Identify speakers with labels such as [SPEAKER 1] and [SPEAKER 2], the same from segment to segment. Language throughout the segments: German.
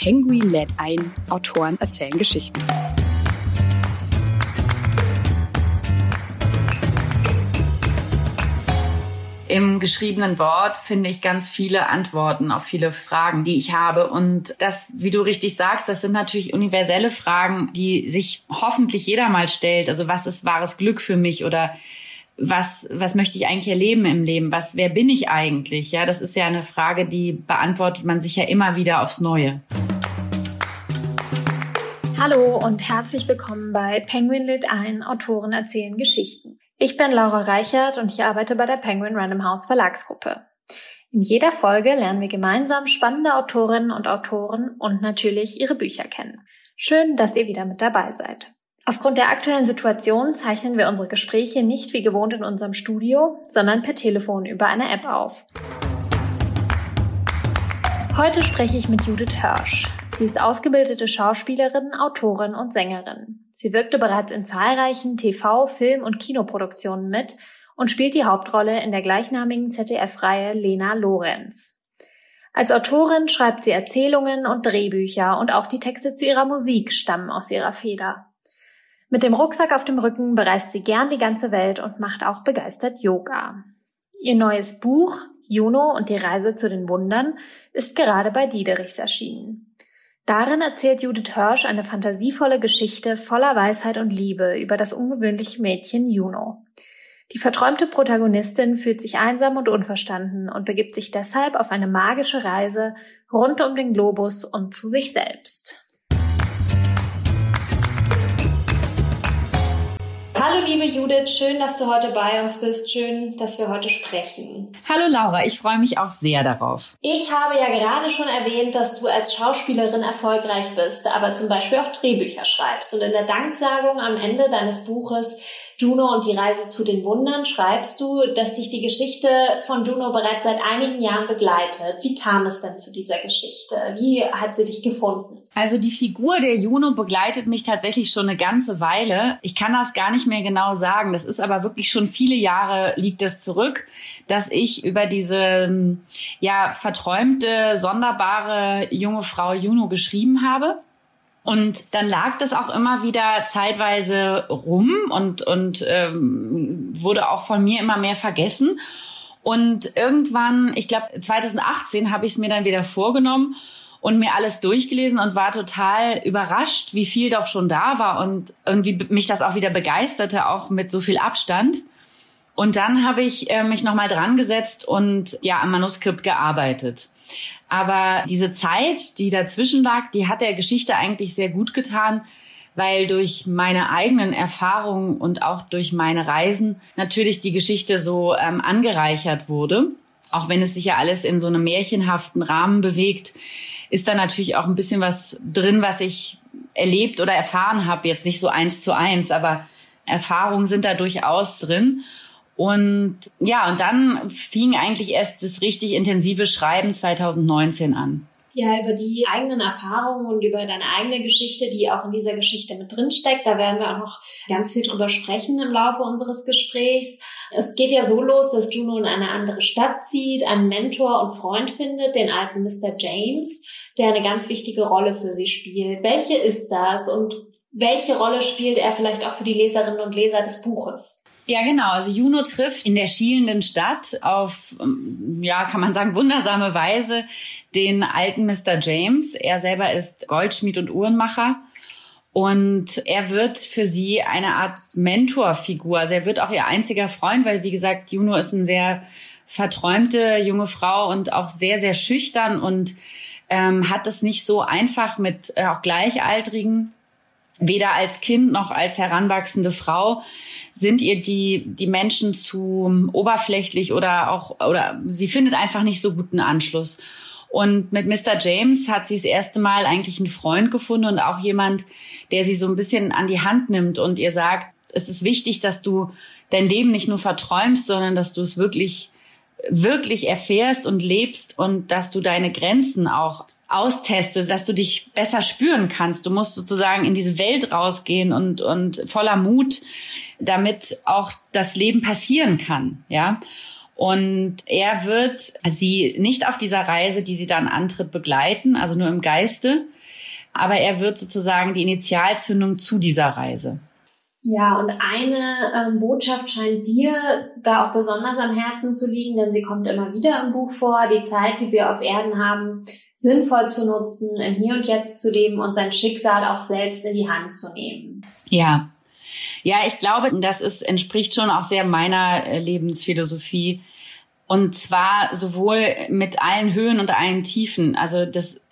[SPEAKER 1] Penguin lädt ein, Autoren erzählen Geschichten.
[SPEAKER 2] im geschriebenen Wort finde ich ganz viele Antworten auf viele Fragen, die ich habe. Und das, wie du richtig sagst, das sind natürlich universelle Fragen, die sich hoffentlich jeder mal stellt. Also was ist wahres Glück für mich oder was, was möchte ich eigentlich erleben im Leben? Was, wer bin ich eigentlich? Ja, das ist ja eine Frage, die beantwortet man sich ja immer wieder aufs Neue.
[SPEAKER 3] Hallo und herzlich willkommen bei Penguin Lit ein, Autoren erzählen Geschichten. Ich bin Laura Reichert und ich arbeite bei der Penguin Random House Verlagsgruppe. In jeder Folge lernen wir gemeinsam spannende Autorinnen und Autoren und natürlich ihre Bücher kennen. Schön, dass ihr wieder mit dabei seid. Aufgrund der aktuellen Situation zeichnen wir unsere Gespräche nicht wie gewohnt in unserem Studio, sondern per Telefon über eine App auf. Heute spreche ich mit Judith Hirsch. Sie ist ausgebildete Schauspielerin, Autorin und Sängerin. Sie wirkte bereits in zahlreichen TV-, Film- und Kinoproduktionen mit und spielt die Hauptrolle in der gleichnamigen ZDF-Reihe Lena Lorenz. Als Autorin schreibt sie Erzählungen und Drehbücher und auch die Texte zu ihrer Musik stammen aus ihrer Feder. Mit dem Rucksack auf dem Rücken bereist sie gern die ganze Welt und macht auch begeistert Yoga. Ihr neues Buch Juno und die Reise zu den Wundern ist gerade bei Diederichs erschienen. Darin erzählt Judith Hirsch eine fantasievolle Geschichte voller Weisheit und Liebe über das ungewöhnliche Mädchen Juno. Die verträumte Protagonistin fühlt sich einsam und unverstanden und begibt sich deshalb auf eine magische Reise rund um den Globus und zu sich selbst. Hallo liebe Judith, schön, dass du heute bei uns bist. Schön, dass wir heute sprechen.
[SPEAKER 2] Hallo Laura, ich freue mich auch sehr darauf.
[SPEAKER 3] Ich habe ja gerade schon erwähnt, dass du als Schauspielerin erfolgreich bist, aber zum Beispiel auch Drehbücher schreibst. Und in der Danksagung am Ende deines Buches Juno und die Reise zu den Wundern schreibst du, dass dich die Geschichte von Juno bereits seit einigen Jahren begleitet. Wie kam es denn zu dieser Geschichte? Wie hat sie dich gefunden?
[SPEAKER 2] Also die Figur der Juno begleitet mich tatsächlich schon eine ganze Weile. Ich kann das gar nicht mehr genau sagen. Das ist aber wirklich schon viele Jahre liegt es zurück, dass ich über diese ja verträumte, sonderbare junge Frau Juno geschrieben habe. Und dann lag das auch immer wieder zeitweise rum und, und ähm, wurde auch von mir immer mehr vergessen. Und irgendwann, ich glaube 2018, habe ich es mir dann wieder vorgenommen und mir alles durchgelesen und war total überrascht, wie viel doch schon da war und irgendwie mich das auch wieder begeisterte, auch mit so viel Abstand. Und dann habe ich äh, mich nochmal dran gesetzt und ja am Manuskript gearbeitet. Aber diese Zeit, die dazwischen lag, die hat der Geschichte eigentlich sehr gut getan, weil durch meine eigenen Erfahrungen und auch durch meine Reisen natürlich die Geschichte so ähm, angereichert wurde. Auch wenn es sich ja alles in so einem märchenhaften Rahmen bewegt, ist da natürlich auch ein bisschen was drin, was ich erlebt oder erfahren habe. Jetzt nicht so eins zu eins, aber Erfahrungen sind da durchaus drin. Und ja, und dann fing eigentlich erst das richtig intensive Schreiben 2019 an.
[SPEAKER 3] Ja, über die eigenen Erfahrungen und über deine eigene Geschichte, die auch in dieser Geschichte mit drinsteckt. Da werden wir auch noch ganz viel drüber sprechen im Laufe unseres Gesprächs. Es geht ja so los, dass Juno in eine andere Stadt zieht, einen Mentor und Freund findet, den alten Mr. James, der eine ganz wichtige Rolle für sie spielt. Welche ist das und welche Rolle spielt er vielleicht auch für die Leserinnen und Leser des Buches?
[SPEAKER 2] Ja, genau. Also Juno trifft in der schielenden Stadt auf, ähm, ja, kann man sagen, wundersame Weise den alten Mr. James. Er selber ist Goldschmied und Uhrenmacher. Und er wird für sie eine Art Mentorfigur. Also er wird auch ihr einziger Freund, weil, wie gesagt, Juno ist eine sehr verträumte junge Frau und auch sehr, sehr schüchtern und ähm, hat es nicht so einfach mit äh, auch Gleichaltrigen. Weder als Kind noch als heranwachsende Frau sind ihr die, die Menschen zu oberflächlich oder auch, oder sie findet einfach nicht so guten Anschluss. Und mit Mr. James hat sie das erste Mal eigentlich einen Freund gefunden und auch jemand, der sie so ein bisschen an die Hand nimmt und ihr sagt, es ist wichtig, dass du dein Leben nicht nur verträumst, sondern dass du es wirklich, wirklich erfährst und lebst und dass du deine Grenzen auch austestest, dass du dich besser spüren kannst. Du musst sozusagen in diese Welt rausgehen und, und voller Mut, damit auch das Leben passieren kann, ja. Und er wird sie nicht auf dieser Reise, die sie dann antritt, begleiten, also nur im Geiste, aber er wird sozusagen die Initialzündung zu dieser Reise.
[SPEAKER 3] Ja, und eine ähm, Botschaft scheint dir da auch besonders am Herzen zu liegen, denn sie kommt immer wieder im Buch vor. Die Zeit, die wir auf Erden haben, sinnvoll zu nutzen, im Hier und Jetzt zu leben und sein Schicksal auch selbst in die Hand zu nehmen.
[SPEAKER 2] Ja. Ja, ich glaube, das ist, entspricht schon auch sehr meiner äh, Lebensphilosophie. Und zwar sowohl mit allen Höhen und allen Tiefen. Also das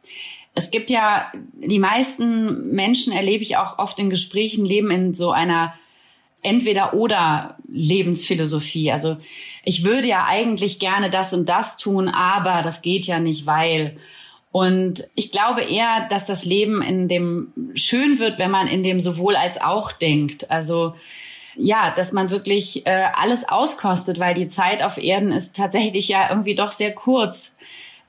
[SPEAKER 2] es gibt ja, die meisten Menschen erlebe ich auch oft in Gesprächen, leben in so einer entweder oder Lebensphilosophie. Also ich würde ja eigentlich gerne das und das tun, aber das geht ja nicht, weil. Und ich glaube eher, dass das Leben in dem schön wird, wenn man in dem sowohl als auch denkt. Also ja, dass man wirklich äh, alles auskostet, weil die Zeit auf Erden ist tatsächlich ja irgendwie doch sehr kurz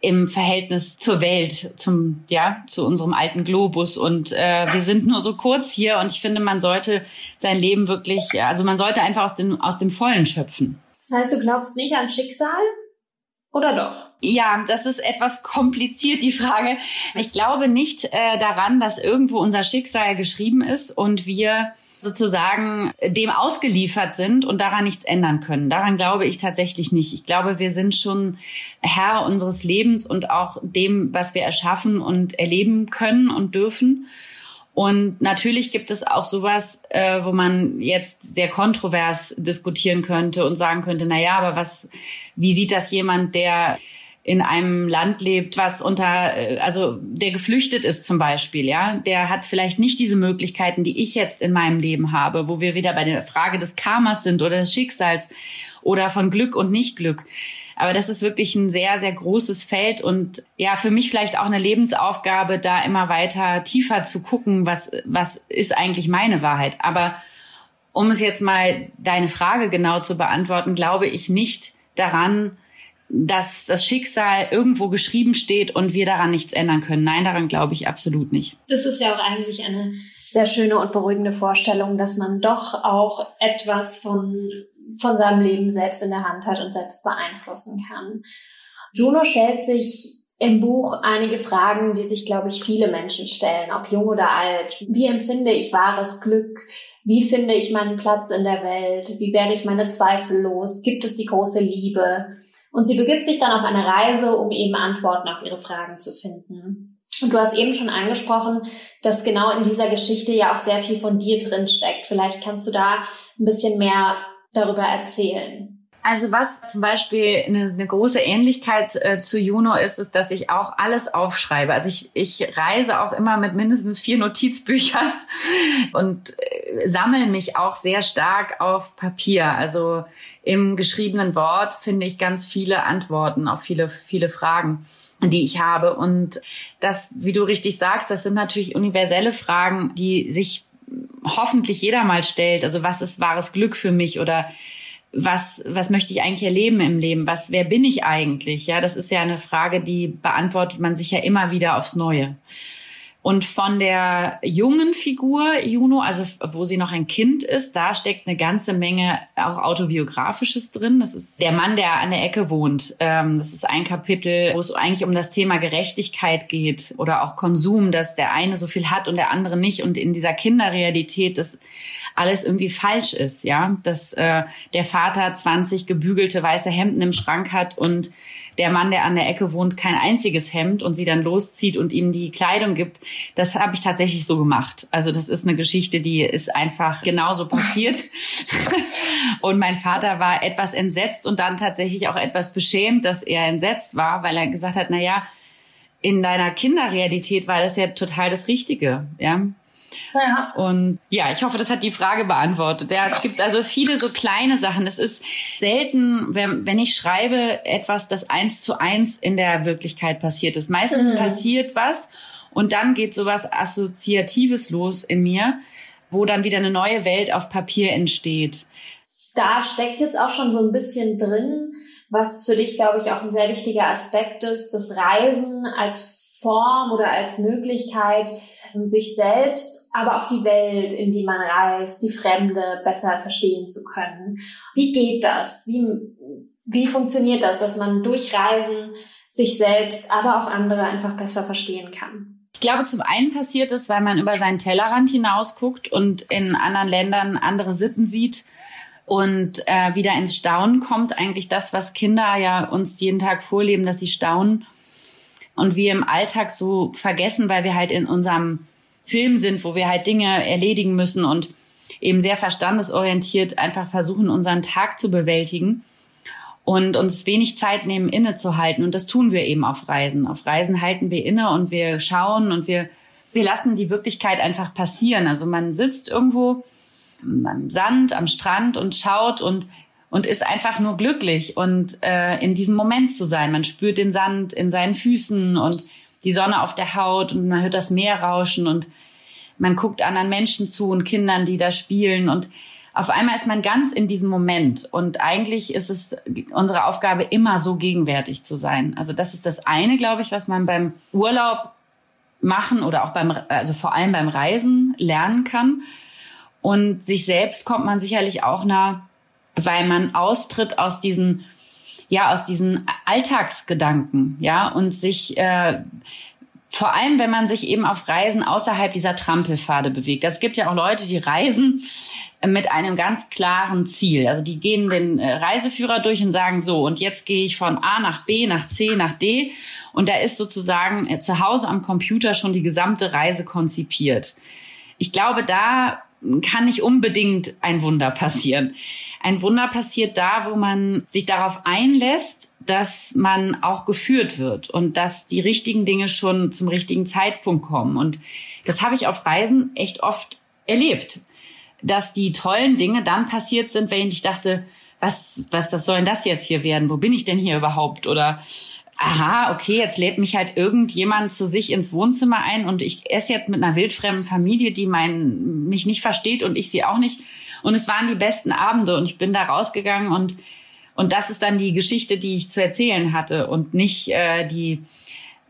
[SPEAKER 2] im Verhältnis zur Welt, zum ja zu unserem alten Globus und äh, wir sind nur so kurz hier und ich finde, man sollte sein Leben wirklich, also man sollte einfach aus dem aus dem Vollen schöpfen.
[SPEAKER 3] Das heißt, du glaubst nicht an Schicksal oder doch?
[SPEAKER 2] Ja, das ist etwas kompliziert die Frage. Ich glaube nicht äh, daran, dass irgendwo unser Schicksal geschrieben ist und wir sozusagen dem ausgeliefert sind und daran nichts ändern können. Daran glaube ich tatsächlich nicht. Ich glaube, wir sind schon Herr unseres Lebens und auch dem, was wir erschaffen und erleben können und dürfen. Und natürlich gibt es auch sowas, äh, wo man jetzt sehr kontrovers diskutieren könnte und sagen könnte, na ja, aber was, wie sieht das jemand, der in einem Land lebt, was unter, äh, also der geflüchtet ist zum Beispiel, ja, der hat vielleicht nicht diese Möglichkeiten, die ich jetzt in meinem Leben habe, wo wir wieder bei der Frage des Karmas sind oder des Schicksals oder von Glück und Nicht-Glück. Aber das ist wirklich ein sehr, sehr großes Feld und ja, für mich vielleicht auch eine Lebensaufgabe, da immer weiter tiefer zu gucken, was, was ist eigentlich meine Wahrheit. Aber um es jetzt mal deine Frage genau zu beantworten, glaube ich nicht daran, dass das Schicksal irgendwo geschrieben steht und wir daran nichts ändern können. Nein, daran glaube ich absolut nicht.
[SPEAKER 3] Das ist ja auch eigentlich eine sehr schöne und beruhigende Vorstellung, dass man doch auch etwas von, von seinem Leben selbst in der Hand hat und selbst beeinflussen kann. Juno stellt sich im Buch einige Fragen, die sich, glaube ich, viele Menschen stellen, ob jung oder alt. Wie empfinde ich wahres Glück? Wie finde ich meinen Platz in der Welt? Wie werde ich meine Zweifel los? Gibt es die große Liebe? Und sie begibt sich dann auf eine Reise, um eben Antworten auf ihre Fragen zu finden. Und du hast eben schon angesprochen, dass genau in dieser Geschichte ja auch sehr viel von dir drin steckt. Vielleicht kannst du da ein bisschen mehr darüber erzählen.
[SPEAKER 2] Also was zum Beispiel eine, eine große Ähnlichkeit äh, zu Juno ist, ist, dass ich auch alles aufschreibe. Also ich, ich reise auch immer mit mindestens vier Notizbüchern und äh, sammle mich auch sehr stark auf Papier. Also im geschriebenen Wort finde ich ganz viele Antworten auf viele, viele Fragen die ich habe. Und das, wie du richtig sagst, das sind natürlich universelle Fragen, die sich hoffentlich jeder mal stellt. Also was ist wahres Glück für mich oder was, was möchte ich eigentlich erleben im Leben? Was, wer bin ich eigentlich? Ja, das ist ja eine Frage, die beantwortet man sich ja immer wieder aufs Neue. Und von der jungen Figur Juno, also wo sie noch ein Kind ist, da steckt eine ganze Menge auch autobiografisches drin. Das ist der Mann, der an der Ecke wohnt. Ähm, das ist ein Kapitel, wo es eigentlich um das Thema Gerechtigkeit geht oder auch Konsum, dass der eine so viel hat und der andere nicht. Und in dieser Kinderrealität, dass alles irgendwie falsch ist, ja, dass äh, der Vater 20 gebügelte weiße Hemden im Schrank hat und der Mann, der an der Ecke wohnt, kein einziges Hemd und sie dann loszieht und ihm die Kleidung gibt. Das habe ich tatsächlich so gemacht. Also das ist eine Geschichte, die ist einfach genauso passiert. und mein Vater war etwas entsetzt und dann tatsächlich auch etwas beschämt, dass er entsetzt war, weil er gesagt hat, na ja, in deiner Kinderrealität war das ja total das Richtige, ja. Ja. Und ja, ich hoffe, das hat die Frage beantwortet. Ja, es gibt also viele so kleine Sachen. Es ist selten, wenn, wenn ich schreibe, etwas, das eins zu eins in der Wirklichkeit passiert ist. Meistens mhm. passiert was und dann geht sowas Assoziatives los in mir, wo dann wieder eine neue Welt auf Papier entsteht.
[SPEAKER 3] Da steckt jetzt auch schon so ein bisschen drin, was für dich, glaube ich, auch ein sehr wichtiger Aspekt ist, das Reisen als Form oder als Möglichkeit, sich selbst, aber auch die Welt, in die man reist, die Fremde besser verstehen zu können. Wie geht das? Wie, wie funktioniert das, dass man durch Reisen sich selbst, aber auch andere einfach besser verstehen kann?
[SPEAKER 2] Ich glaube, zum einen passiert es, weil man über seinen Tellerrand hinausguckt und in anderen Ländern andere Sitten sieht und äh, wieder ins Staunen kommt. Eigentlich das, was Kinder ja uns jeden Tag vorleben, dass sie staunen und wir im Alltag so vergessen, weil wir halt in unserem Film sind, wo wir halt Dinge erledigen müssen und eben sehr verstandesorientiert einfach versuchen, unseren Tag zu bewältigen und uns wenig Zeit nehmen, innezuhalten. Und das tun wir eben auf Reisen. Auf Reisen halten wir inne und wir schauen und wir, wir lassen die Wirklichkeit einfach passieren. Also man sitzt irgendwo am Sand, am Strand und schaut und und ist einfach nur glücklich und äh, in diesem Moment zu sein. Man spürt den Sand in seinen Füßen und die Sonne auf der Haut und man hört das Meer rauschen und man guckt anderen Menschen zu und Kindern, die da spielen. Und auf einmal ist man ganz in diesem Moment. Und eigentlich ist es unsere Aufgabe immer so gegenwärtig zu sein. Also das ist das eine, glaube ich, was man beim Urlaub machen oder auch beim also vor allem beim Reisen lernen kann. Und sich selbst kommt man sicherlich auch nah weil man austritt aus diesen ja aus diesen Alltagsgedanken, ja und sich äh, vor allem, wenn man sich eben auf Reisen außerhalb dieser Trampelpfade bewegt. Es gibt ja auch Leute, die reisen mit einem ganz klaren Ziel. Also die gehen den äh, Reiseführer durch und sagen so, und jetzt gehe ich von A nach B, nach C, nach D. Und da ist sozusagen äh, zu Hause am Computer schon die gesamte Reise konzipiert. Ich glaube, da kann nicht unbedingt ein Wunder passieren. Ein Wunder passiert da, wo man sich darauf einlässt, dass man auch geführt wird und dass die richtigen Dinge schon zum richtigen Zeitpunkt kommen. Und das habe ich auf Reisen echt oft erlebt, dass die tollen Dinge dann passiert sind, wenn ich dachte, was, was, was soll denn das jetzt hier werden? Wo bin ich denn hier überhaupt? Oder aha, okay, jetzt lädt mich halt irgendjemand zu sich ins Wohnzimmer ein und ich esse jetzt mit einer wildfremden Familie, die mein, mich nicht versteht und ich sie auch nicht. Und es waren die besten Abende und ich bin da rausgegangen und und das ist dann die Geschichte, die ich zu erzählen hatte und nicht äh, die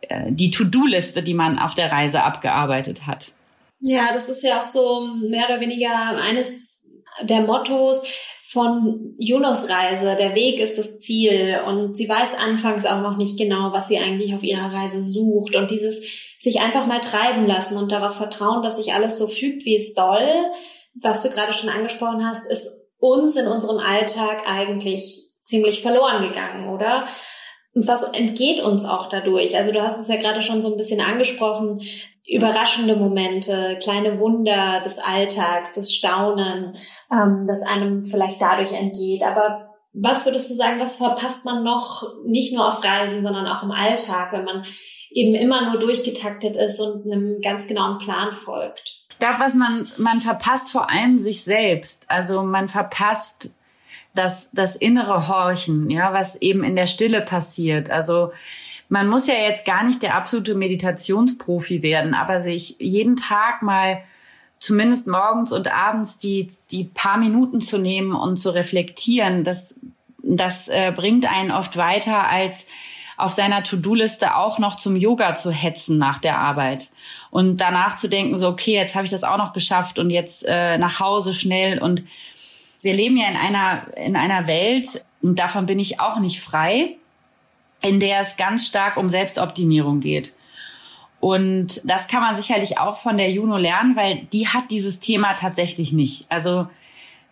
[SPEAKER 2] äh, die To-Do-Liste, die man auf der Reise abgearbeitet hat.
[SPEAKER 3] Ja, das ist ja auch so mehr oder weniger eines der Mottos von Junos Reise. Der Weg ist das Ziel und sie weiß anfangs auch noch nicht genau, was sie eigentlich auf ihrer Reise sucht und dieses sich einfach mal treiben lassen und darauf vertrauen, dass sich alles so fügt, wie es soll, was du gerade schon angesprochen hast, ist uns in unserem Alltag eigentlich ziemlich verloren gegangen, oder? Und was entgeht uns auch dadurch? Also du hast es ja gerade schon so ein bisschen angesprochen, überraschende Momente, kleine Wunder des Alltags, das Staunen, ähm, das einem vielleicht dadurch entgeht. Aber was würdest du sagen, was verpasst man noch nicht nur auf Reisen, sondern auch im Alltag, wenn man eben immer nur durchgetaktet ist und einem ganz genauen Plan folgt?
[SPEAKER 2] Glaube, was man, man verpasst vor allem sich selbst. Also man verpasst das, das innere Horchen, ja, was eben in der Stille passiert. Also man muss ja jetzt gar nicht der absolute Meditationsprofi werden, aber sich jeden Tag mal zumindest morgens und abends die, die paar Minuten zu nehmen und zu reflektieren, das, das äh, bringt einen oft weiter als auf seiner To-Do-Liste auch noch zum Yoga zu hetzen nach der Arbeit und danach zu denken, so, okay, jetzt habe ich das auch noch geschafft und jetzt äh, nach Hause schnell. Und wir leben ja in einer, in einer Welt, und davon bin ich auch nicht frei, in der es ganz stark um Selbstoptimierung geht. Und das kann man sicherlich auch von der Juno lernen, weil die hat dieses Thema tatsächlich nicht. Also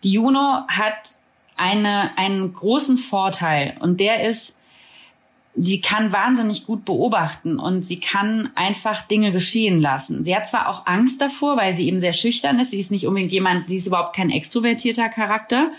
[SPEAKER 2] die Juno hat eine, einen großen Vorteil und der ist, sie kann wahnsinnig gut beobachten und sie kann einfach Dinge geschehen lassen. Sie hat zwar auch Angst davor, weil sie eben sehr schüchtern ist. Sie ist nicht unbedingt jemand, sie ist überhaupt kein extrovertierter Charakter.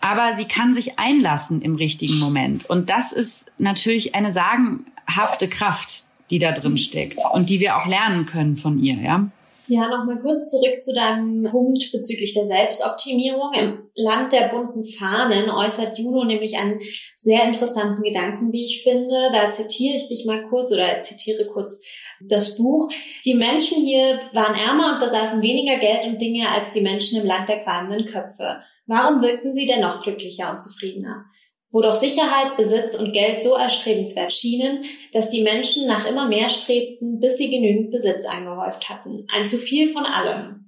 [SPEAKER 2] Aber sie kann sich einlassen im richtigen Moment. Und das ist natürlich eine sagenhafte Kraft, die da drin steckt und die wir auch lernen können von ihr, ja.
[SPEAKER 3] Ja, nochmal kurz zurück zu deinem Punkt bezüglich der Selbstoptimierung. Im Land der bunten Fahnen äußert Juno nämlich einen sehr interessanten Gedanken, wie ich finde. Da zitiere ich dich mal kurz oder zitiere kurz das Buch. Die Menschen hier waren ärmer und besaßen weniger Geld und Dinge als die Menschen im Land der qualmenden Köpfe. Warum wirkten sie dennoch glücklicher und zufriedener? Wo doch Sicherheit, Besitz und Geld so erstrebenswert schienen, dass die Menschen nach immer mehr strebten, bis sie genügend Besitz angehäuft hatten. Ein zu viel von allem.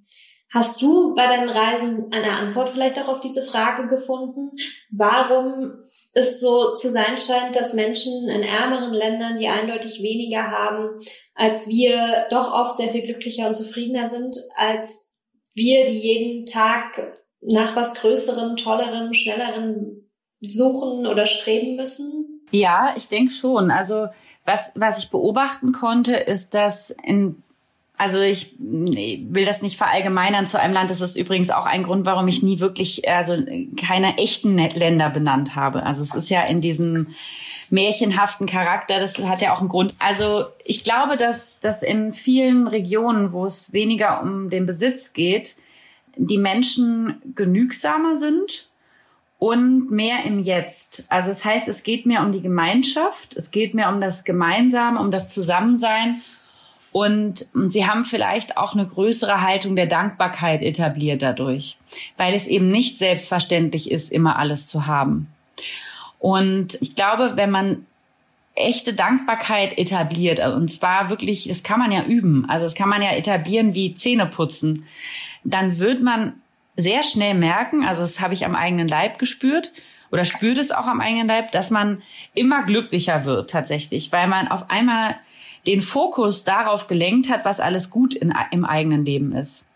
[SPEAKER 3] Hast du bei deinen Reisen eine Antwort vielleicht auch auf diese Frage gefunden? Warum es so zu sein scheint, dass Menschen in ärmeren Ländern, die eindeutig weniger haben, als wir, doch oft sehr viel glücklicher und zufriedener sind, als wir, die jeden Tag nach was Größerem, Tollerem, Schnellerem suchen oder streben müssen?
[SPEAKER 2] Ja, ich denke schon. Also was, was ich beobachten konnte, ist, dass in also ich will das nicht verallgemeinern zu einem Land. Das ist übrigens auch ein Grund, warum ich nie wirklich, also keine echten Länder benannt habe. Also es ist ja in diesem märchenhaften Charakter, das hat ja auch einen Grund. Also ich glaube, dass, dass in vielen Regionen, wo es weniger um den Besitz geht, die Menschen genügsamer sind und mehr im Jetzt. Also es das heißt, es geht mehr um die Gemeinschaft, es geht mehr um das Gemeinsame, um das Zusammensein. Und sie haben vielleicht auch eine größere Haltung der Dankbarkeit etabliert dadurch, weil es eben nicht selbstverständlich ist, immer alles zu haben. Und ich glaube, wenn man echte Dankbarkeit etabliert, und zwar wirklich, das kann man ja üben, also das kann man ja etablieren wie Zähne putzen, dann wird man sehr schnell merken, also das habe ich am eigenen Leib gespürt oder spürt es auch am eigenen Leib, dass man immer glücklicher wird tatsächlich, weil man auf einmal den Fokus darauf gelenkt hat, was alles gut in, im eigenen Leben ist.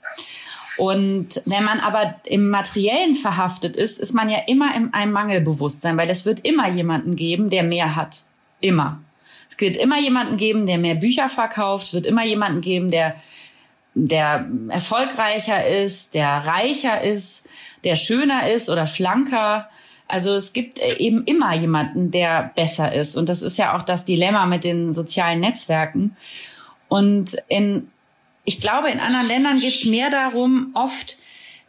[SPEAKER 2] Und wenn man aber im Materiellen verhaftet ist, ist man ja immer in einem Mangelbewusstsein, weil es wird immer jemanden geben, der mehr hat. Immer. Es wird immer jemanden geben, der mehr Bücher verkauft. Es wird immer jemanden geben, der der erfolgreicher ist, der reicher ist, der schöner ist oder schlanker. Also es gibt äh, eben immer jemanden, der besser ist. Und das ist ja auch das Dilemma mit den sozialen Netzwerken. Und in, ich glaube, in anderen Ländern geht es mehr darum, oft,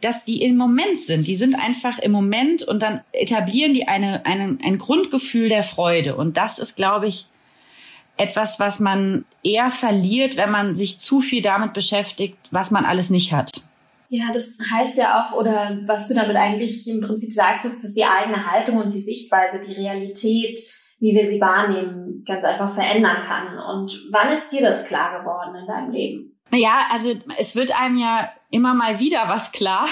[SPEAKER 2] dass die im Moment sind. Die sind einfach im Moment und dann etablieren die eine, eine, ein Grundgefühl der Freude. Und das ist, glaube ich, etwas, was man eher verliert, wenn man sich zu viel damit beschäftigt, was man alles nicht hat.
[SPEAKER 3] Ja, das heißt ja auch, oder was du damit eigentlich im Prinzip sagst, ist, dass die eigene Haltung und die Sichtweise, die Realität, wie wir sie wahrnehmen, ganz einfach verändern kann. Und wann ist dir das klar geworden in deinem Leben?
[SPEAKER 2] Ja, also es wird einem ja immer mal wieder was klar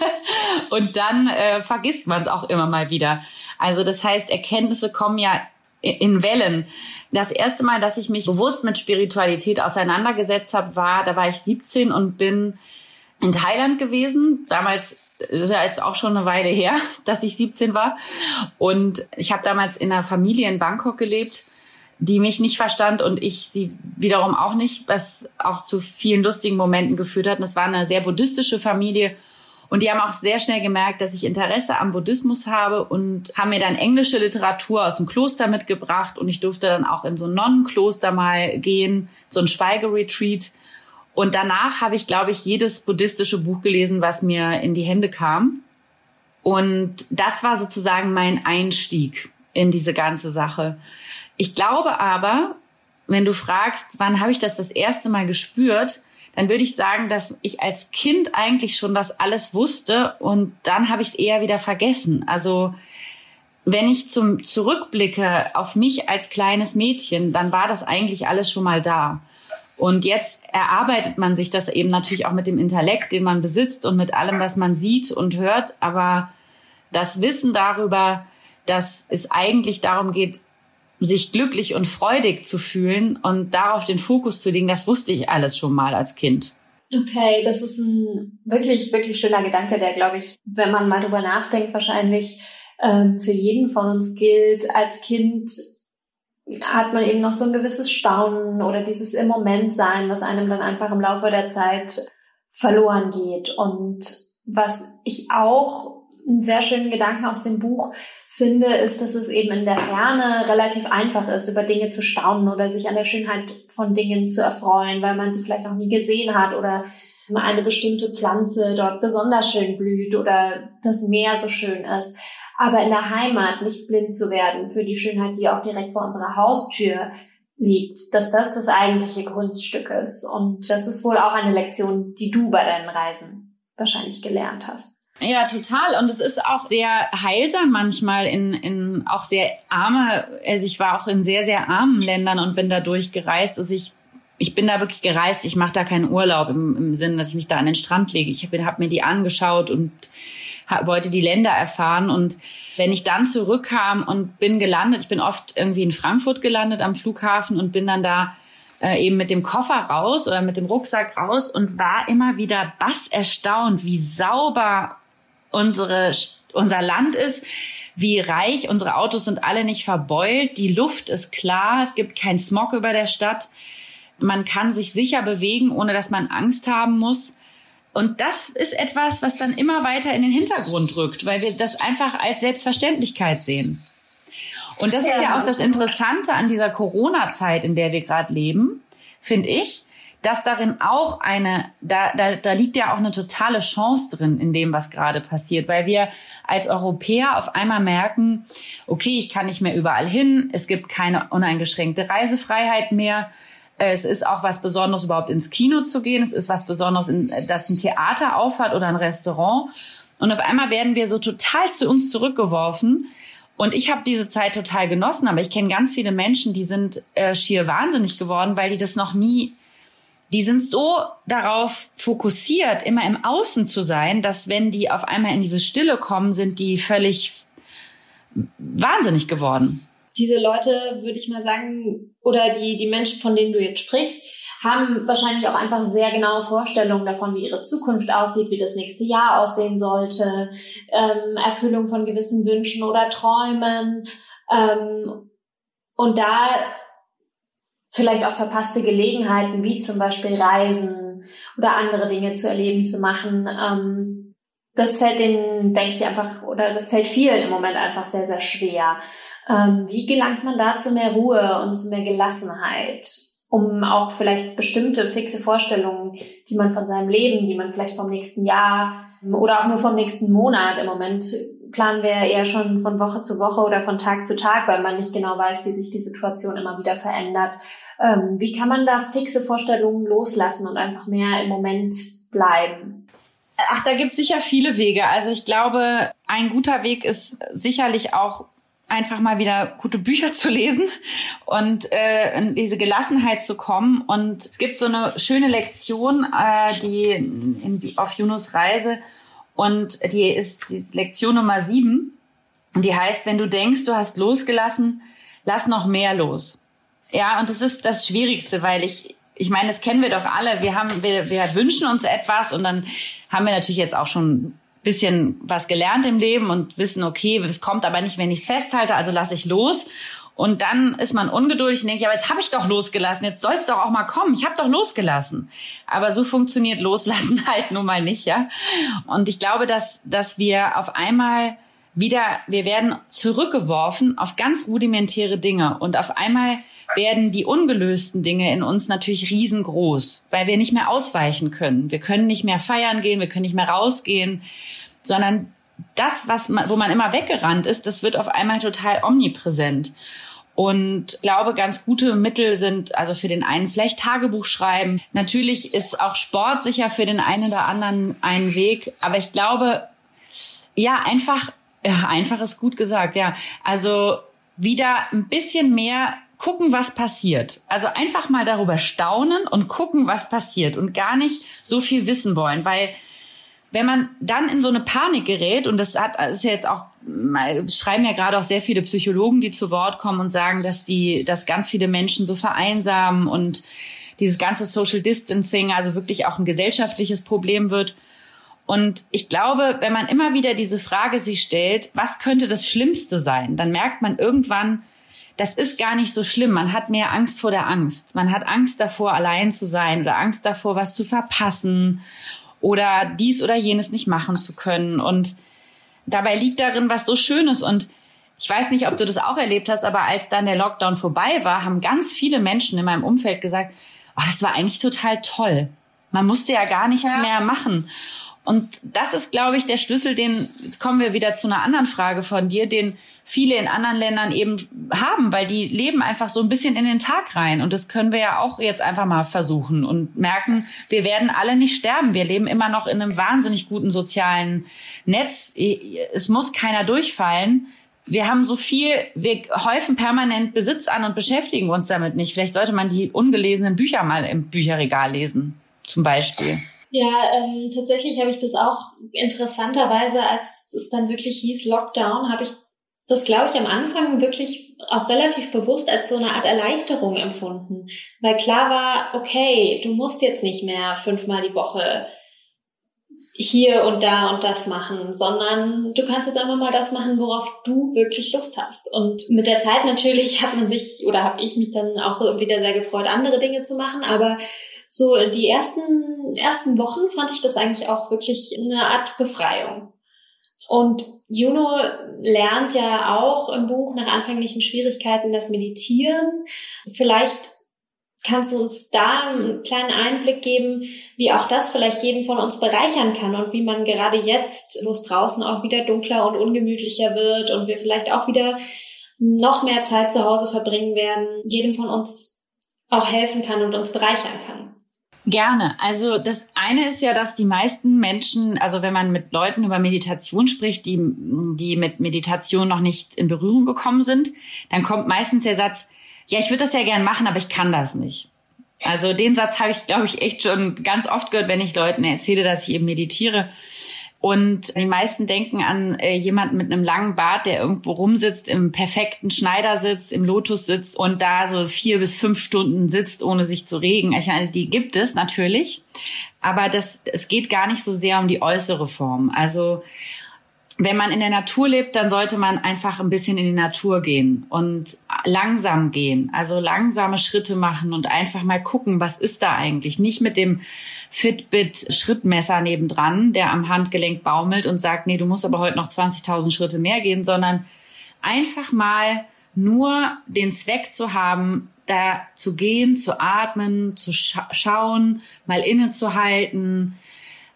[SPEAKER 2] und dann äh, vergisst man es auch immer mal wieder. Also das heißt, Erkenntnisse kommen ja in Wellen. Das erste Mal, dass ich mich bewusst mit Spiritualität auseinandergesetzt habe, war, da war ich 17 und bin in Thailand gewesen. Damals ist ja jetzt auch schon eine Weile her, dass ich 17 war. Und ich habe damals in einer Familie in Bangkok gelebt, die mich nicht verstand und ich sie wiederum auch nicht, was auch zu vielen lustigen Momenten geführt hat. Und es war eine sehr buddhistische Familie und die haben auch sehr schnell gemerkt, dass ich Interesse am Buddhismus habe und haben mir dann englische Literatur aus dem Kloster mitgebracht und ich durfte dann auch in so ein Nonnenkloster mal gehen, so ein Schweigeretreat. Und danach habe ich, glaube ich, jedes buddhistische Buch gelesen, was mir in die Hände kam. Und das war sozusagen mein Einstieg in diese ganze Sache. Ich glaube aber, wenn du fragst, wann habe ich das das erste Mal gespürt, dann würde ich sagen, dass ich als Kind eigentlich schon das alles wusste und dann habe ich es eher wieder vergessen. Also wenn ich zum zurückblicke auf mich als kleines Mädchen, dann war das eigentlich alles schon mal da. Und jetzt erarbeitet man sich das eben natürlich auch mit dem Intellekt, den man besitzt und mit allem, was man sieht und hört. Aber das Wissen darüber, dass es eigentlich darum geht, sich glücklich und freudig zu fühlen und darauf den Fokus zu legen, das wusste ich alles schon mal als Kind.
[SPEAKER 3] Okay, das ist ein wirklich, wirklich schöner Gedanke, der, glaube ich, wenn man mal drüber nachdenkt, wahrscheinlich ähm, für jeden von uns gilt. Als Kind hat man eben noch so ein gewisses Staunen oder dieses im Moment sein, was einem dann einfach im Laufe der Zeit verloren geht. Und was ich auch einen sehr schönen Gedanken aus dem Buch finde, ist, dass es eben in der Ferne relativ einfach ist, über Dinge zu staunen oder sich an der Schönheit von Dingen zu erfreuen, weil man sie vielleicht noch nie gesehen hat oder eine bestimmte Pflanze dort besonders schön blüht oder das Meer so schön ist. Aber in der Heimat nicht blind zu werden für die Schönheit, die auch direkt vor unserer Haustür liegt, dass das das eigentliche Kunststück ist. Und das ist wohl auch eine Lektion, die du bei deinen Reisen wahrscheinlich gelernt hast.
[SPEAKER 2] Ja, total. Und es ist auch sehr heilsam manchmal in, in auch sehr arme, also ich war auch in sehr, sehr armen Ländern und bin da durchgereist. Also ich, ich bin da wirklich gereist. Ich mache da keinen Urlaub im, im Sinne, dass ich mich da an den Strand lege. Ich habe hab mir die angeschaut und hab, wollte die Länder erfahren. Und wenn ich dann zurückkam und bin gelandet, ich bin oft irgendwie in Frankfurt gelandet am Flughafen und bin dann da äh, eben mit dem Koffer raus oder mit dem Rucksack raus und war immer wieder bass erstaunt, wie sauber unsere, unser Land ist, wie reich unsere Autos sind alle nicht verbeult, die Luft ist klar, es gibt kein Smog über der Stadt, man kann sich sicher bewegen, ohne dass man Angst haben muss. Und das ist etwas, was dann immer weiter in den Hintergrund rückt, weil wir das einfach als Selbstverständlichkeit sehen. Und das ist ja auch das Interessante an dieser Corona-Zeit, in der wir gerade leben, finde ich, dass darin auch eine, da, da, da liegt ja auch eine totale Chance drin in dem, was gerade passiert, weil wir als Europäer auf einmal merken, okay, ich kann nicht mehr überall hin, es gibt keine uneingeschränkte Reisefreiheit mehr, es ist auch was Besonderes, überhaupt ins Kino zu gehen. Es ist was Besonderes, dass ein Theater aufhat oder ein Restaurant. Und auf einmal werden wir so total zu uns zurückgeworfen. Und ich habe diese Zeit total genossen, aber ich kenne ganz viele Menschen, die sind äh, schier wahnsinnig geworden, weil die das noch nie, die sind so darauf fokussiert, immer im Außen zu sein, dass wenn die auf einmal in diese Stille kommen, sind die völlig wahnsinnig geworden
[SPEAKER 3] diese Leute, würde ich mal sagen, oder die, die Menschen, von denen du jetzt sprichst, haben wahrscheinlich auch einfach sehr genaue Vorstellungen davon, wie ihre Zukunft aussieht, wie das nächste Jahr aussehen sollte, ähm, Erfüllung von gewissen Wünschen oder Träumen. Ähm, und da vielleicht auch verpasste Gelegenheiten, wie zum Beispiel Reisen oder andere Dinge zu erleben, zu machen. Ähm, das fällt denen, denke ich, einfach, oder das fällt vielen im Moment einfach sehr, sehr schwer. Ähm, wie gelangt man da zu mehr Ruhe und zu mehr Gelassenheit? Um auch vielleicht bestimmte fixe Vorstellungen, die man von seinem Leben, die man vielleicht vom nächsten Jahr oder auch nur vom nächsten Monat im Moment planen wir eher schon von Woche zu Woche oder von Tag zu Tag, weil man nicht genau weiß, wie sich die Situation immer wieder verändert. Ähm, wie kann man da fixe Vorstellungen loslassen und einfach mehr im Moment bleiben?
[SPEAKER 2] Ach, da gibt es sicher viele Wege. Also ich glaube, ein guter Weg ist sicherlich auch einfach mal wieder gute Bücher zu lesen und äh, in diese Gelassenheit zu kommen. Und es gibt so eine schöne Lektion, äh, die in, auf Junos Reise und die ist die Lektion Nummer sieben. Und die heißt, wenn du denkst, du hast losgelassen, lass noch mehr los. Ja, und das ist das Schwierigste, weil ich, ich meine, das kennen wir doch alle. Wir haben, wir, wir wünschen uns etwas und dann haben wir natürlich jetzt auch schon bisschen was gelernt im Leben und wissen, okay, es kommt aber nicht, wenn ich es festhalte, also lasse ich los. Und dann ist man ungeduldig und denkt, ja, aber jetzt habe ich doch losgelassen, jetzt soll es doch auch mal kommen, ich habe doch losgelassen. Aber so funktioniert Loslassen halt nun mal nicht, ja. Und ich glaube, dass, dass wir auf einmal wieder, wir werden zurückgeworfen auf ganz rudimentäre Dinge und auf einmal werden die ungelösten Dinge in uns natürlich riesengroß, weil wir nicht mehr ausweichen können. Wir können nicht mehr feiern gehen, wir können nicht mehr rausgehen, sondern das, was man, wo man immer weggerannt ist, das wird auf einmal total omnipräsent. Und glaube, ganz gute Mittel sind also für den einen vielleicht Tagebuch schreiben. Natürlich ist auch Sport sicher für den einen oder anderen ein Weg. Aber ich glaube, ja, einfach, ja, einfach ist gut gesagt, ja. Also wieder ein bisschen mehr gucken, was passiert. Also einfach mal darüber staunen und gucken, was passiert und gar nicht so viel wissen wollen, weil wenn man dann in so eine Panik gerät, und das hat, ist ja jetzt auch, schreiben ja gerade auch sehr viele Psychologen, die zu Wort kommen und sagen, dass die, dass ganz viele Menschen so vereinsamen und dieses ganze Social Distancing also wirklich auch ein gesellschaftliches Problem wird. Und ich glaube, wenn man immer wieder diese Frage sich stellt, was könnte das Schlimmste sein, dann merkt man irgendwann, das ist gar nicht so schlimm. Man hat mehr Angst vor der Angst. Man hat Angst davor, allein zu sein oder Angst davor, was zu verpassen oder dies oder jenes nicht machen zu können. Und dabei liegt darin was so Schönes. Und Ich weiß nicht, ob du das auch erlebt hast, aber als dann der Lockdown vorbei war, haben ganz viele Menschen in meinem Umfeld gesagt, oh, das war eigentlich total toll. Man musste ja gar nichts ja. mehr machen. Und das ist, glaube ich, der Schlüssel, den, jetzt kommen wir wieder zu einer anderen Frage von dir, den viele in anderen Ländern eben haben, weil die leben einfach so ein bisschen in den Tag rein. Und das können wir ja auch jetzt einfach mal versuchen und merken, wir werden alle nicht sterben. Wir leben immer noch in einem wahnsinnig guten sozialen Netz. Es muss keiner durchfallen. Wir haben so viel, wir häufen permanent Besitz an und beschäftigen uns damit nicht. Vielleicht sollte man die ungelesenen Bücher mal im Bücherregal lesen, zum Beispiel.
[SPEAKER 3] Ja, ähm, tatsächlich habe ich das auch interessanterweise, als es dann wirklich hieß Lockdown, habe ich das, glaube ich, am Anfang wirklich auch relativ bewusst als so eine Art Erleichterung empfunden. Weil klar war, okay, du musst jetzt nicht mehr fünfmal die Woche hier und da und das machen, sondern du kannst jetzt einfach mal das machen, worauf du wirklich Lust hast. Und mit der Zeit natürlich hat man sich oder habe ich mich dann auch wieder sehr gefreut, andere Dinge zu machen, aber so die ersten, ersten Wochen fand ich das eigentlich auch wirklich eine Art Befreiung. Und Juno lernt ja auch im Buch nach anfänglichen Schwierigkeiten das Meditieren. Vielleicht kannst du uns da einen kleinen Einblick geben, wie auch das vielleicht jeden von uns bereichern kann und wie man gerade jetzt, wo es draußen auch wieder dunkler und ungemütlicher wird und wir vielleicht auch wieder noch mehr Zeit zu Hause verbringen werden, jedem von uns auch helfen kann und uns bereichern kann.
[SPEAKER 2] Gerne. Also das eine ist ja, dass die meisten Menschen, also wenn man mit Leuten über Meditation spricht, die, die mit Meditation noch nicht in Berührung gekommen sind, dann kommt meistens der Satz, ja, ich würde das ja gern machen, aber ich kann das nicht. Also den Satz habe ich, glaube ich, echt schon ganz oft gehört, wenn ich Leuten erzähle, dass ich eben meditiere. Und die meisten denken an äh, jemanden mit einem langen Bart, der irgendwo rumsitzt, im perfekten Schneidersitz, im Lotussitz und da so vier bis fünf Stunden sitzt, ohne sich zu regen. Ich meine, die gibt es natürlich, aber das, es geht gar nicht so sehr um die äußere Form. Also wenn man in der Natur lebt, dann sollte man einfach ein bisschen in die Natur gehen und langsam gehen, also langsame Schritte machen und einfach mal gucken, was ist da eigentlich. Nicht mit dem Fitbit-Schrittmesser nebendran, der am Handgelenk baumelt und sagt, nee, du musst aber heute noch 20.000 Schritte mehr gehen, sondern einfach mal nur den Zweck zu haben, da zu gehen, zu atmen, zu scha schauen, mal innezuhalten,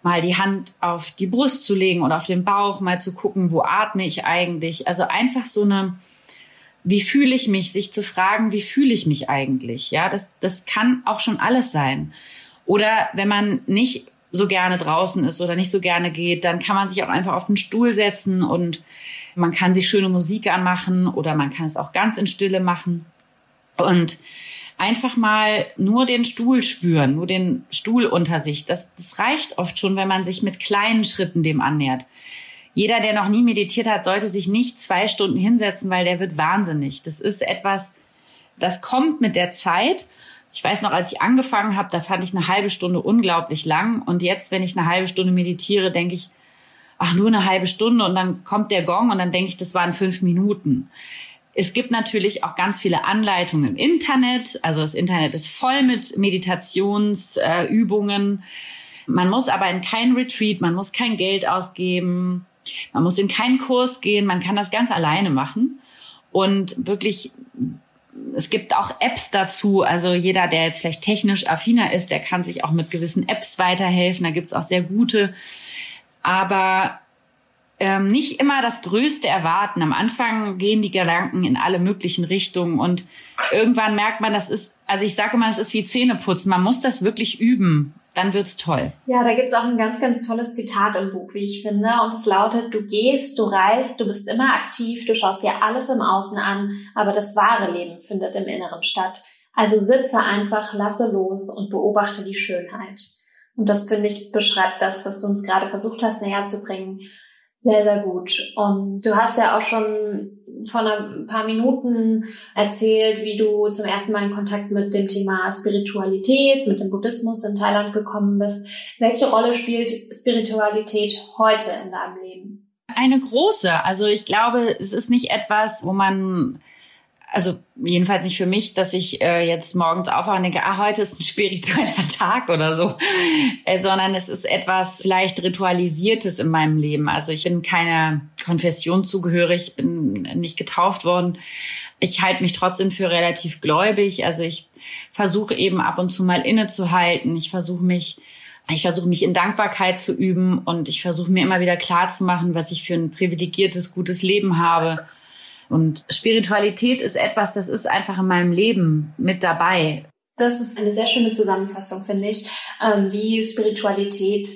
[SPEAKER 2] mal die Hand auf die Brust zu legen oder auf den Bauch, mal zu gucken, wo atme ich eigentlich. Also einfach so eine, wie fühle ich mich, sich zu fragen, wie fühle ich mich eigentlich? Ja, das, das kann auch schon alles sein. Oder wenn man nicht so gerne draußen ist oder nicht so gerne geht, dann kann man sich auch einfach auf den Stuhl setzen und man kann sich schöne Musik anmachen oder man kann es auch ganz in Stille machen. Und einfach mal nur den Stuhl spüren, nur den Stuhl unter sich. Das, das reicht oft schon, wenn man sich mit kleinen Schritten dem annähert. Jeder, der noch nie meditiert hat, sollte sich nicht zwei Stunden hinsetzen, weil der wird wahnsinnig. Das ist etwas, das kommt mit der Zeit ich weiß noch, als ich angefangen habe, da fand ich eine halbe Stunde unglaublich lang. Und jetzt, wenn ich eine halbe Stunde meditiere, denke ich, ach, nur eine halbe Stunde und dann kommt der Gong und dann denke ich, das waren fünf Minuten. Es gibt natürlich auch ganz viele Anleitungen im Internet. Also das Internet ist voll mit Meditationsübungen. Äh, man muss aber in keinen Retreat, man muss kein Geld ausgeben, man muss in keinen Kurs gehen, man kann das ganz alleine machen. Und wirklich es gibt auch Apps dazu. Also jeder, der jetzt vielleicht technisch affiner ist, der kann sich auch mit gewissen Apps weiterhelfen. Da gibt's auch sehr gute. Aber ähm, nicht immer das Größte erwarten. Am Anfang gehen die Gedanken in alle möglichen Richtungen und irgendwann merkt man, das ist, also ich sage mal, das ist wie Zähneputzen. Man muss das wirklich üben dann wird's toll.
[SPEAKER 3] Ja, da gibt's auch ein ganz, ganz tolles Zitat im Buch, wie ich finde. Und es lautet, du gehst, du reist, du bist immer aktiv, du schaust dir alles im Außen an, aber das wahre Leben findet im Inneren statt. Also sitze einfach, lasse los und beobachte die Schönheit. Und das, finde ich, beschreibt das, was du uns gerade versucht hast, näher zu bringen sehr, sehr gut. Und du hast ja auch schon vor ein paar Minuten erzählt, wie du zum ersten Mal in Kontakt mit dem Thema Spiritualität, mit dem Buddhismus in Thailand gekommen bist. Welche Rolle spielt Spiritualität heute in deinem Leben?
[SPEAKER 2] Eine große. Also ich glaube, es ist nicht etwas, wo man also jedenfalls nicht für mich, dass ich äh, jetzt morgens aufwache und denke, ah, heute ist ein spiritueller Tag oder so, äh, sondern es ist etwas vielleicht ritualisiertes in meinem Leben. Also ich bin keiner Konfession zugehörig, bin nicht getauft worden. Ich halte mich trotzdem für relativ gläubig. Also ich versuche eben ab und zu mal innezuhalten. Ich versuche mich ich versuche mich in Dankbarkeit zu üben und ich versuche mir immer wieder klar zu machen, was ich für ein privilegiertes, gutes Leben habe und Spiritualität ist etwas, das ist einfach in meinem Leben mit dabei.
[SPEAKER 3] Das ist eine sehr schöne Zusammenfassung, finde ich, ähm, wie Spiritualität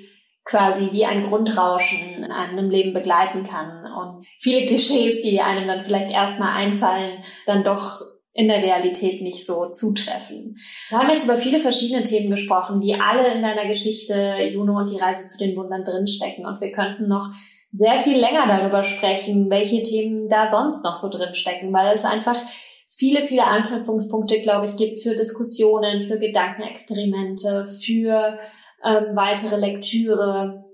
[SPEAKER 3] quasi wie ein Grundrauschen in einem Leben begleiten kann und viele Klischees, die einem dann vielleicht erstmal einfallen, dann doch in der Realität nicht so zutreffen. Wir haben jetzt über viele verschiedene Themen gesprochen, die alle in deiner Geschichte Juno und die Reise zu den Wundern drinstecken. Und wir könnten noch sehr viel länger darüber sprechen, welche Themen da sonst noch so drin stecken, weil es einfach viele, viele Anknüpfungspunkte, glaube ich, gibt für Diskussionen, für Gedankenexperimente, für ähm, weitere Lektüre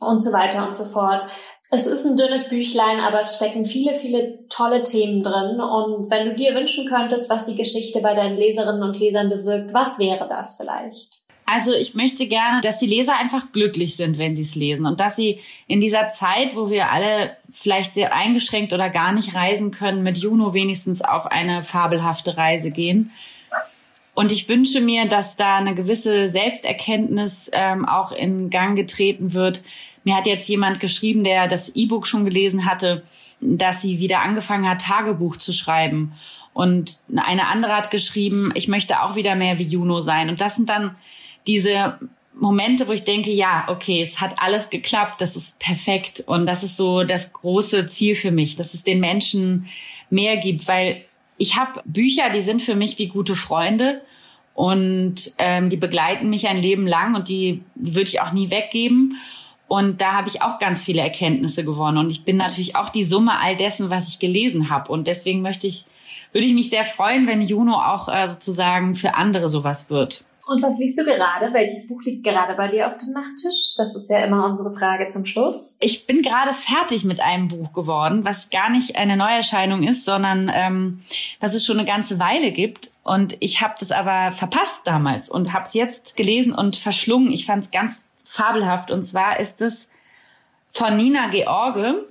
[SPEAKER 3] und so weiter und so fort. Es ist ein dünnes Büchlein, aber es stecken viele, viele tolle Themen drin. Und wenn du dir wünschen könntest, was die Geschichte bei deinen Leserinnen und Lesern bewirkt, was wäre das vielleicht?
[SPEAKER 2] Also ich möchte gerne, dass die Leser einfach glücklich sind, wenn sie es lesen und dass sie in dieser Zeit, wo wir alle vielleicht sehr eingeschränkt oder gar nicht reisen können, mit Juno wenigstens auf eine fabelhafte Reise gehen. Und ich wünsche mir, dass da eine gewisse Selbsterkenntnis ähm, auch in Gang getreten wird. Mir hat jetzt jemand geschrieben, der das E-Book schon gelesen hatte, dass sie wieder angefangen hat, Tagebuch zu schreiben. Und eine andere hat geschrieben, ich möchte auch wieder mehr wie Juno sein. Und das sind dann diese Momente, wo ich denke, ja, okay, es hat alles geklappt, das ist perfekt. Und das ist so das große Ziel für mich, dass es den Menschen mehr gibt, weil ich habe Bücher, die sind für mich wie gute Freunde. Und ähm, die begleiten mich ein Leben lang und die, würde ich auch nie weggeben. Und da habe ich auch ganz viele Erkenntnisse gewonnen. Und ich bin natürlich auch die Summe all dessen, was ich gelesen habe und deswegen möchte ich, würde ich mich sehr freuen, wenn Juno auch äh, sozusagen für andere sowas wird.
[SPEAKER 3] Und was liest du gerade? Welches Buch liegt gerade bei dir auf dem Nachttisch? Das ist ja immer unsere Frage zum Schluss.
[SPEAKER 2] Ich bin gerade fertig mit einem Buch geworden, was gar nicht eine Neuerscheinung ist, sondern ähm, was es schon eine ganze Weile gibt. Und ich habe das aber verpasst damals und habe es jetzt gelesen und verschlungen. Ich fand es ganz fabelhaft. Und zwar ist es von Nina George,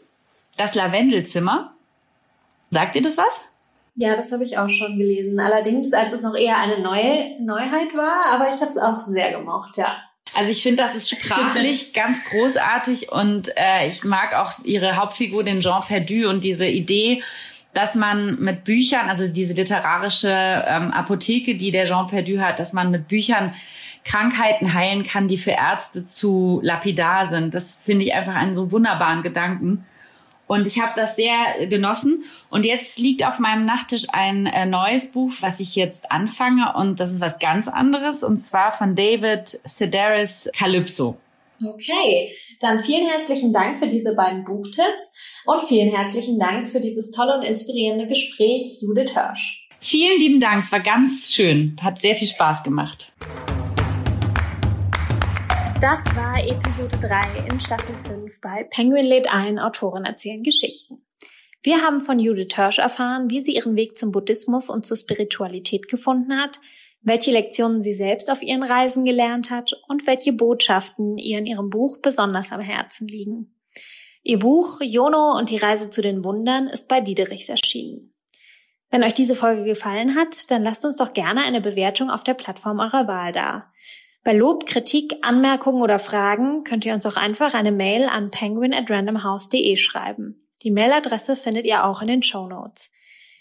[SPEAKER 2] Das Lavendelzimmer. Sagt ihr das was?
[SPEAKER 3] Ja, das habe ich auch schon gelesen. Allerdings, als es noch eher eine neue Neuheit war, aber ich habe es auch sehr gemocht, ja.
[SPEAKER 2] Also ich finde, das ist sprachlich ganz großartig und äh, ich mag auch ihre Hauptfigur, den Jean Perdu und diese Idee, dass man mit Büchern, also diese literarische ähm, Apotheke, die der Jean Perdu hat, dass man mit Büchern Krankheiten heilen kann, die für Ärzte zu lapidar sind. Das finde ich einfach einen so wunderbaren Gedanken. Und ich habe das sehr genossen. Und jetzt liegt auf meinem Nachttisch ein äh, neues Buch, was ich jetzt anfange. Und das ist was ganz anderes. Und zwar von David Sedaris Calypso.
[SPEAKER 3] Okay, dann vielen herzlichen Dank für diese beiden Buchtipps und vielen herzlichen Dank für dieses tolle und inspirierende Gespräch, Judith Hirsch.
[SPEAKER 2] Vielen lieben Dank, es war ganz schön, hat sehr viel Spaß gemacht.
[SPEAKER 3] Das war Episode 3 in Staffel 5 bei Penguin lädt ein, Autoren erzählen Geschichten. Wir haben von Judith Hirsch erfahren, wie sie ihren Weg zum Buddhismus und zur Spiritualität gefunden hat, welche Lektionen sie selbst auf ihren Reisen gelernt hat und welche Botschaften ihr in ihrem Buch besonders am Herzen liegen. Ihr Buch Jono und die Reise zu den Wundern ist bei Diederichs erschienen. Wenn euch diese Folge gefallen hat, dann lasst uns doch gerne eine Bewertung auf der Plattform eurer Wahl da. Bei Lob, Kritik, Anmerkungen oder Fragen könnt ihr uns auch einfach eine Mail an penguin at randomhouse.de schreiben. Die Mailadresse findet ihr auch in den Show Notes.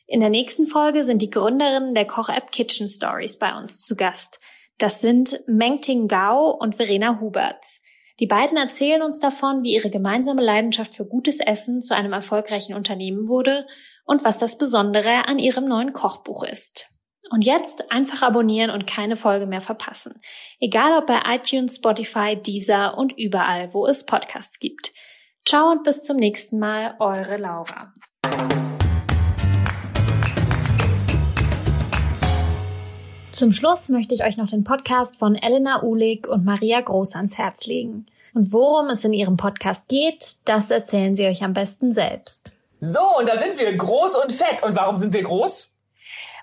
[SPEAKER 3] In der nächsten Folge sind die Gründerinnen der Koch-App Kitchen Stories bei uns zu Gast. Das sind Mengting Gao und Verena Huberts. Die beiden erzählen uns davon, wie ihre gemeinsame Leidenschaft für gutes Essen zu einem erfolgreichen Unternehmen wurde und was das Besondere an ihrem neuen Kochbuch ist. Und jetzt einfach abonnieren und keine Folge mehr verpassen. Egal ob bei iTunes, Spotify, Deezer und überall, wo es Podcasts gibt. Ciao und bis zum nächsten Mal, eure Laura. Zum Schluss möchte ich euch noch den Podcast von Elena Uhlig und Maria Groß ans Herz legen. Und worum es in ihrem Podcast geht, das erzählen sie euch am besten selbst.
[SPEAKER 4] So, und da sind wir groß und fett. Und warum sind wir groß?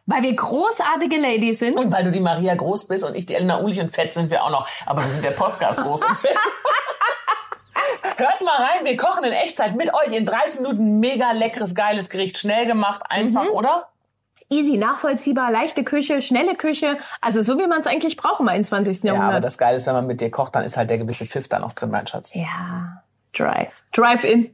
[SPEAKER 4] Weil wir großartige Ladies sind.
[SPEAKER 5] Und weil du die Maria Groß bist und ich die Elena Ulich und fett sind wir auch noch. Aber wir sind der Podcast Groß und fett. Hört mal rein, wir kochen in Echtzeit mit euch in 30 Minuten mega leckeres, geiles Gericht. Schnell gemacht, einfach, mhm. oder?
[SPEAKER 4] Easy, nachvollziehbar, leichte Küche, schnelle Küche. Also so wie man es eigentlich braucht im 21. Jahrhundert.
[SPEAKER 5] Ja, aber das Geile ist, wenn man mit dir kocht, dann ist halt der gewisse Pfiff da noch drin, mein Schatz.
[SPEAKER 4] Ja, Drive. Drive-in.